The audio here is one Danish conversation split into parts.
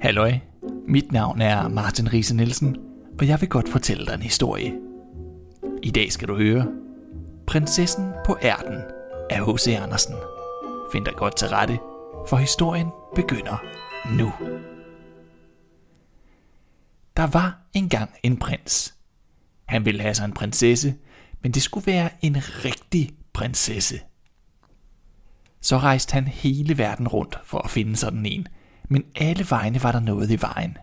Halløj, mit navn er Martin Riese Nielsen, og jeg vil godt fortælle dig en historie. I dag skal du høre Prinsessen på ærten af H.C. Andersen. Find dig godt til rette, for historien begynder nu. Der var engang en prins. Han ville have sig en prinsesse, men det skulle være en rigtig prinsesse. Så rejste han hele verden rundt for at finde sådan en, men alle vegne var der noget i vejen.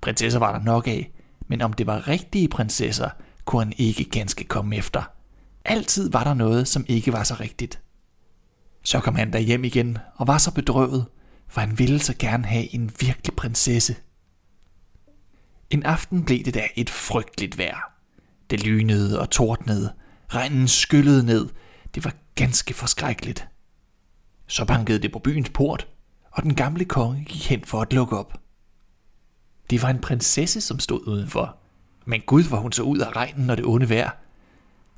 Prinsesser var der nok af, men om det var rigtige prinsesser, kunne han ikke ganske komme efter. Altid var der noget, som ikke var så rigtigt. Så kom han der hjem igen og var så bedrøvet, for han ville så gerne have en virkelig prinsesse. En aften blev det da et frygteligt vejr. Det lynede og tordnede, regnen skyllede ned, det var ganske forskrækkeligt. Så bankede det på byens port, og den gamle konge gik hen for at lukke op. Det var en prinsesse, som stod udenfor. Men gud, hvor hun så ud af regnen og det onde vejr.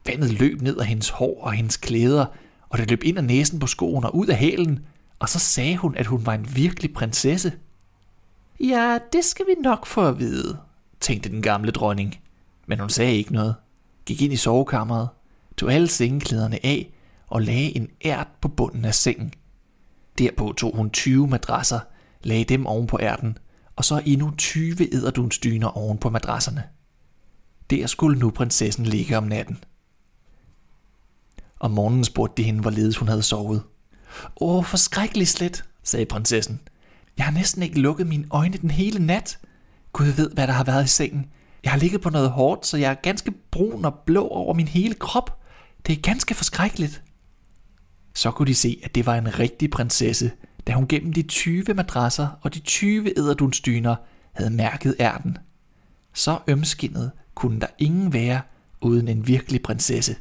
Vandet løb ned af hendes hår og hendes klæder, og det løb ind af næsen på skoen og ud af hælen, og så sagde hun, at hun var en virkelig prinsesse. Ja, det skal vi nok få at vide, tænkte den gamle dronning. Men hun sagde ikke noget, gik ind i sovekammeret, tog alle sengeklæderne af og lagde en ært på bunden af sengen. Derpå tog hun 20 madrasser, lagde dem oven på ærten, og så endnu 20 edderdunsdyner oven på madrasserne. Der skulle nu prinsessen ligge om natten. Om morgenen spurgte de hende, hvorledes hun havde sovet. Åh, forskrækkeligt slet, sagde prinsessen. Jeg har næsten ikke lukket mine øjne den hele nat. Gud ved, hvad der har været i sengen. Jeg har ligget på noget hårdt, så jeg er ganske brun og blå over min hele krop. Det er ganske forskrækkeligt. Så kunne de se, at det var en rigtig prinsesse, da hun gennem de 20 madrasser og de 20 æderdunstyner havde mærket ærten. Så ømskindet kunne der ingen være uden en virkelig prinsesse.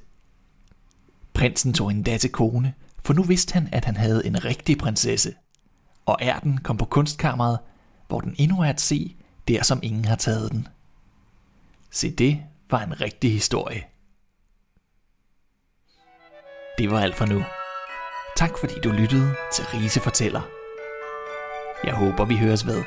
Prinsen tog endda til kone, for nu vidste han, at han havde en rigtig prinsesse. Og ærten kom på kunstkammeret, hvor den endnu er at se, der som ingen har taget den. Se det var en rigtig historie. Det var alt for nu. Tak fordi du lyttede til Rise Fortæller. Jeg håber vi høres ved.